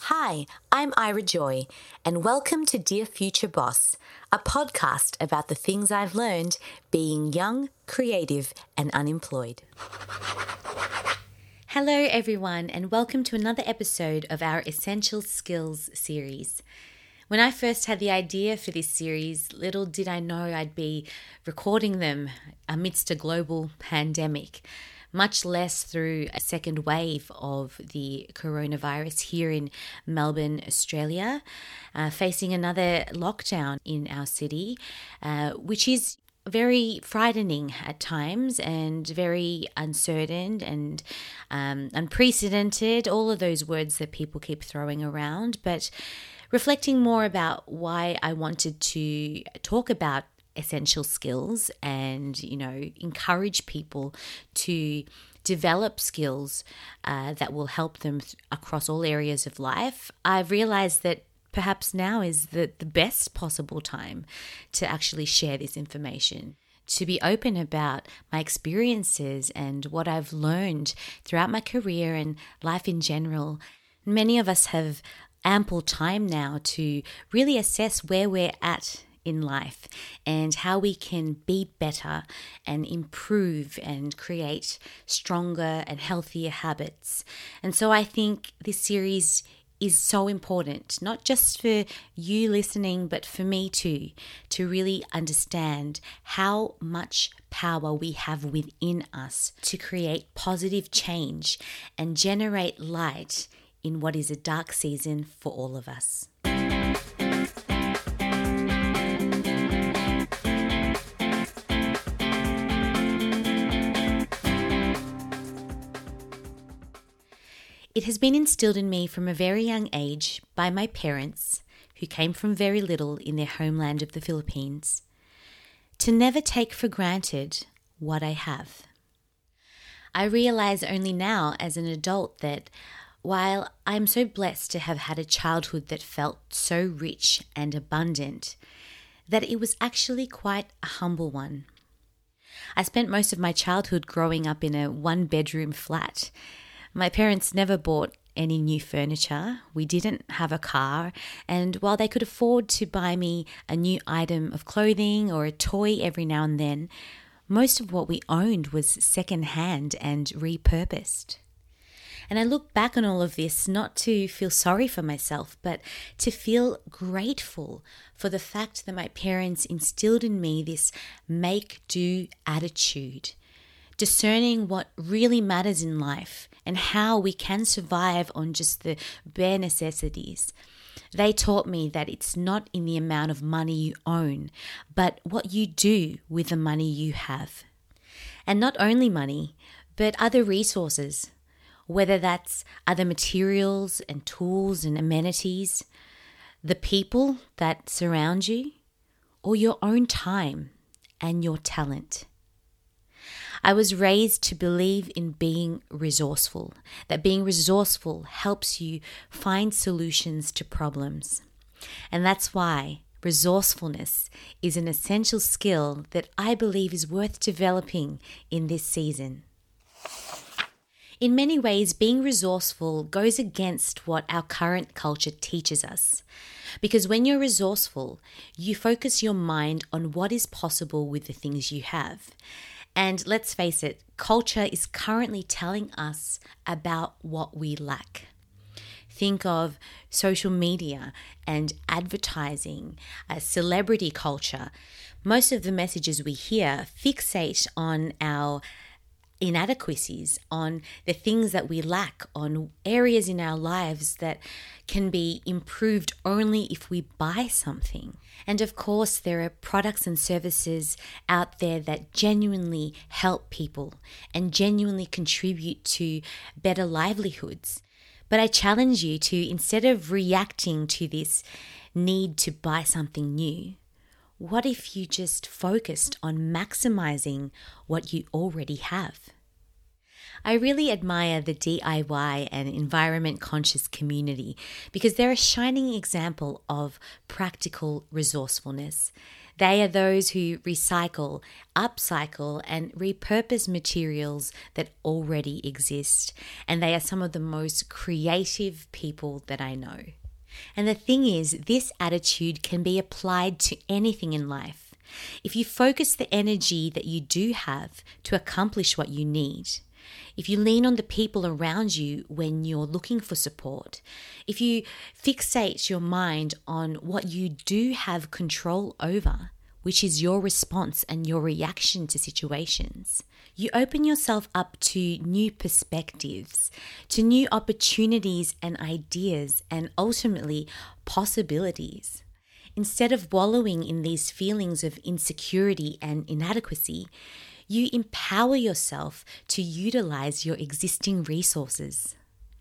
Hi, I'm Ira Joy, and welcome to Dear Future Boss, a podcast about the things I've learned being young, creative, and unemployed. Hello, everyone, and welcome to another episode of our Essential Skills series. When I first had the idea for this series, little did I know I'd be recording them amidst a global pandemic, much less through a second wave of the coronavirus here in Melbourne, Australia, uh, facing another lockdown in our city, uh, which is very frightening at times and very uncertain and um, unprecedented, all of those words that people keep throwing around. But reflecting more about why I wanted to talk about essential skills and, you know, encourage people to develop skills uh, that will help them th- across all areas of life, I've realized that perhaps now is the, the best possible time to actually share this information. To be open about my experiences and what I've learned throughout my career and life in general. Many of us have ample time now to really assess where we're at in life and how we can be better and improve and create stronger and healthier habits. And so I think this series is so important, not just for you listening, but for me too, to really understand how much power we have within us to create positive change and generate light in what is a dark season for all of us. It has been instilled in me from a very young age by my parents, who came from very little in their homeland of the Philippines, to never take for granted what I have. I realize only now as an adult that while I'm so blessed to have had a childhood that felt so rich and abundant, that it was actually quite a humble one. I spent most of my childhood growing up in a one bedroom flat. My parents never bought any new furniture. We didn't have a car. And while they could afford to buy me a new item of clothing or a toy every now and then, most of what we owned was second hand and repurposed. And I look back on all of this not to feel sorry for myself, but to feel grateful for the fact that my parents instilled in me this make do attitude, discerning what really matters in life and how we can survive on just the bare necessities. They taught me that it's not in the amount of money you own, but what you do with the money you have. And not only money, but other resources whether that's other materials and tools and amenities, the people that surround you, or your own time and your talent. I was raised to believe in being resourceful, that being resourceful helps you find solutions to problems. And that's why resourcefulness is an essential skill that I believe is worth developing in this season. In many ways, being resourceful goes against what our current culture teaches us. Because when you're resourceful, you focus your mind on what is possible with the things you have. And let's face it, culture is currently telling us about what we lack. Think of social media and advertising, celebrity culture. Most of the messages we hear fixate on our inadequacies, on the things that we lack, on areas in our lives that can be improved only if we buy something. And of course, there are products and services out there that genuinely help people and genuinely contribute to better livelihoods. But I challenge you to, instead of reacting to this need to buy something new, what if you just focused on maximizing what you already have? I really admire the DIY and environment conscious community because they're a shining example of practical resourcefulness. They are those who recycle, upcycle, and repurpose materials that already exist. And they are some of the most creative people that I know. And the thing is, this attitude can be applied to anything in life. If you focus the energy that you do have to accomplish what you need, if you lean on the people around you when you're looking for support, if you fixate your mind on what you do have control over, which is your response and your reaction to situations, you open yourself up to new perspectives, to new opportunities and ideas, and ultimately possibilities. Instead of wallowing in these feelings of insecurity and inadequacy, you empower yourself to utilize your existing resources.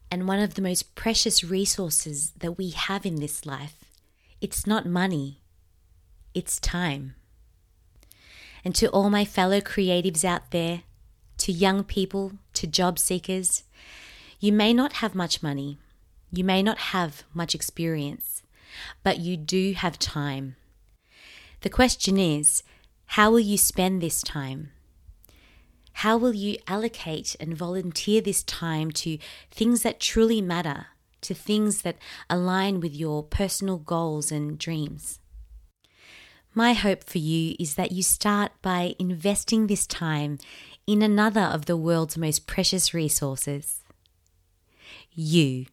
And one of the most precious resources that we have in this life, it's not money, it's time. And to all my fellow creatives out there, to young people, to job seekers, you may not have much money, you may not have much experience, but you do have time. The question is, how will you spend this time? How will you allocate and volunteer this time to things that truly matter, to things that align with your personal goals and dreams? My hope for you is that you start by investing this time in another of the world's most precious resources you.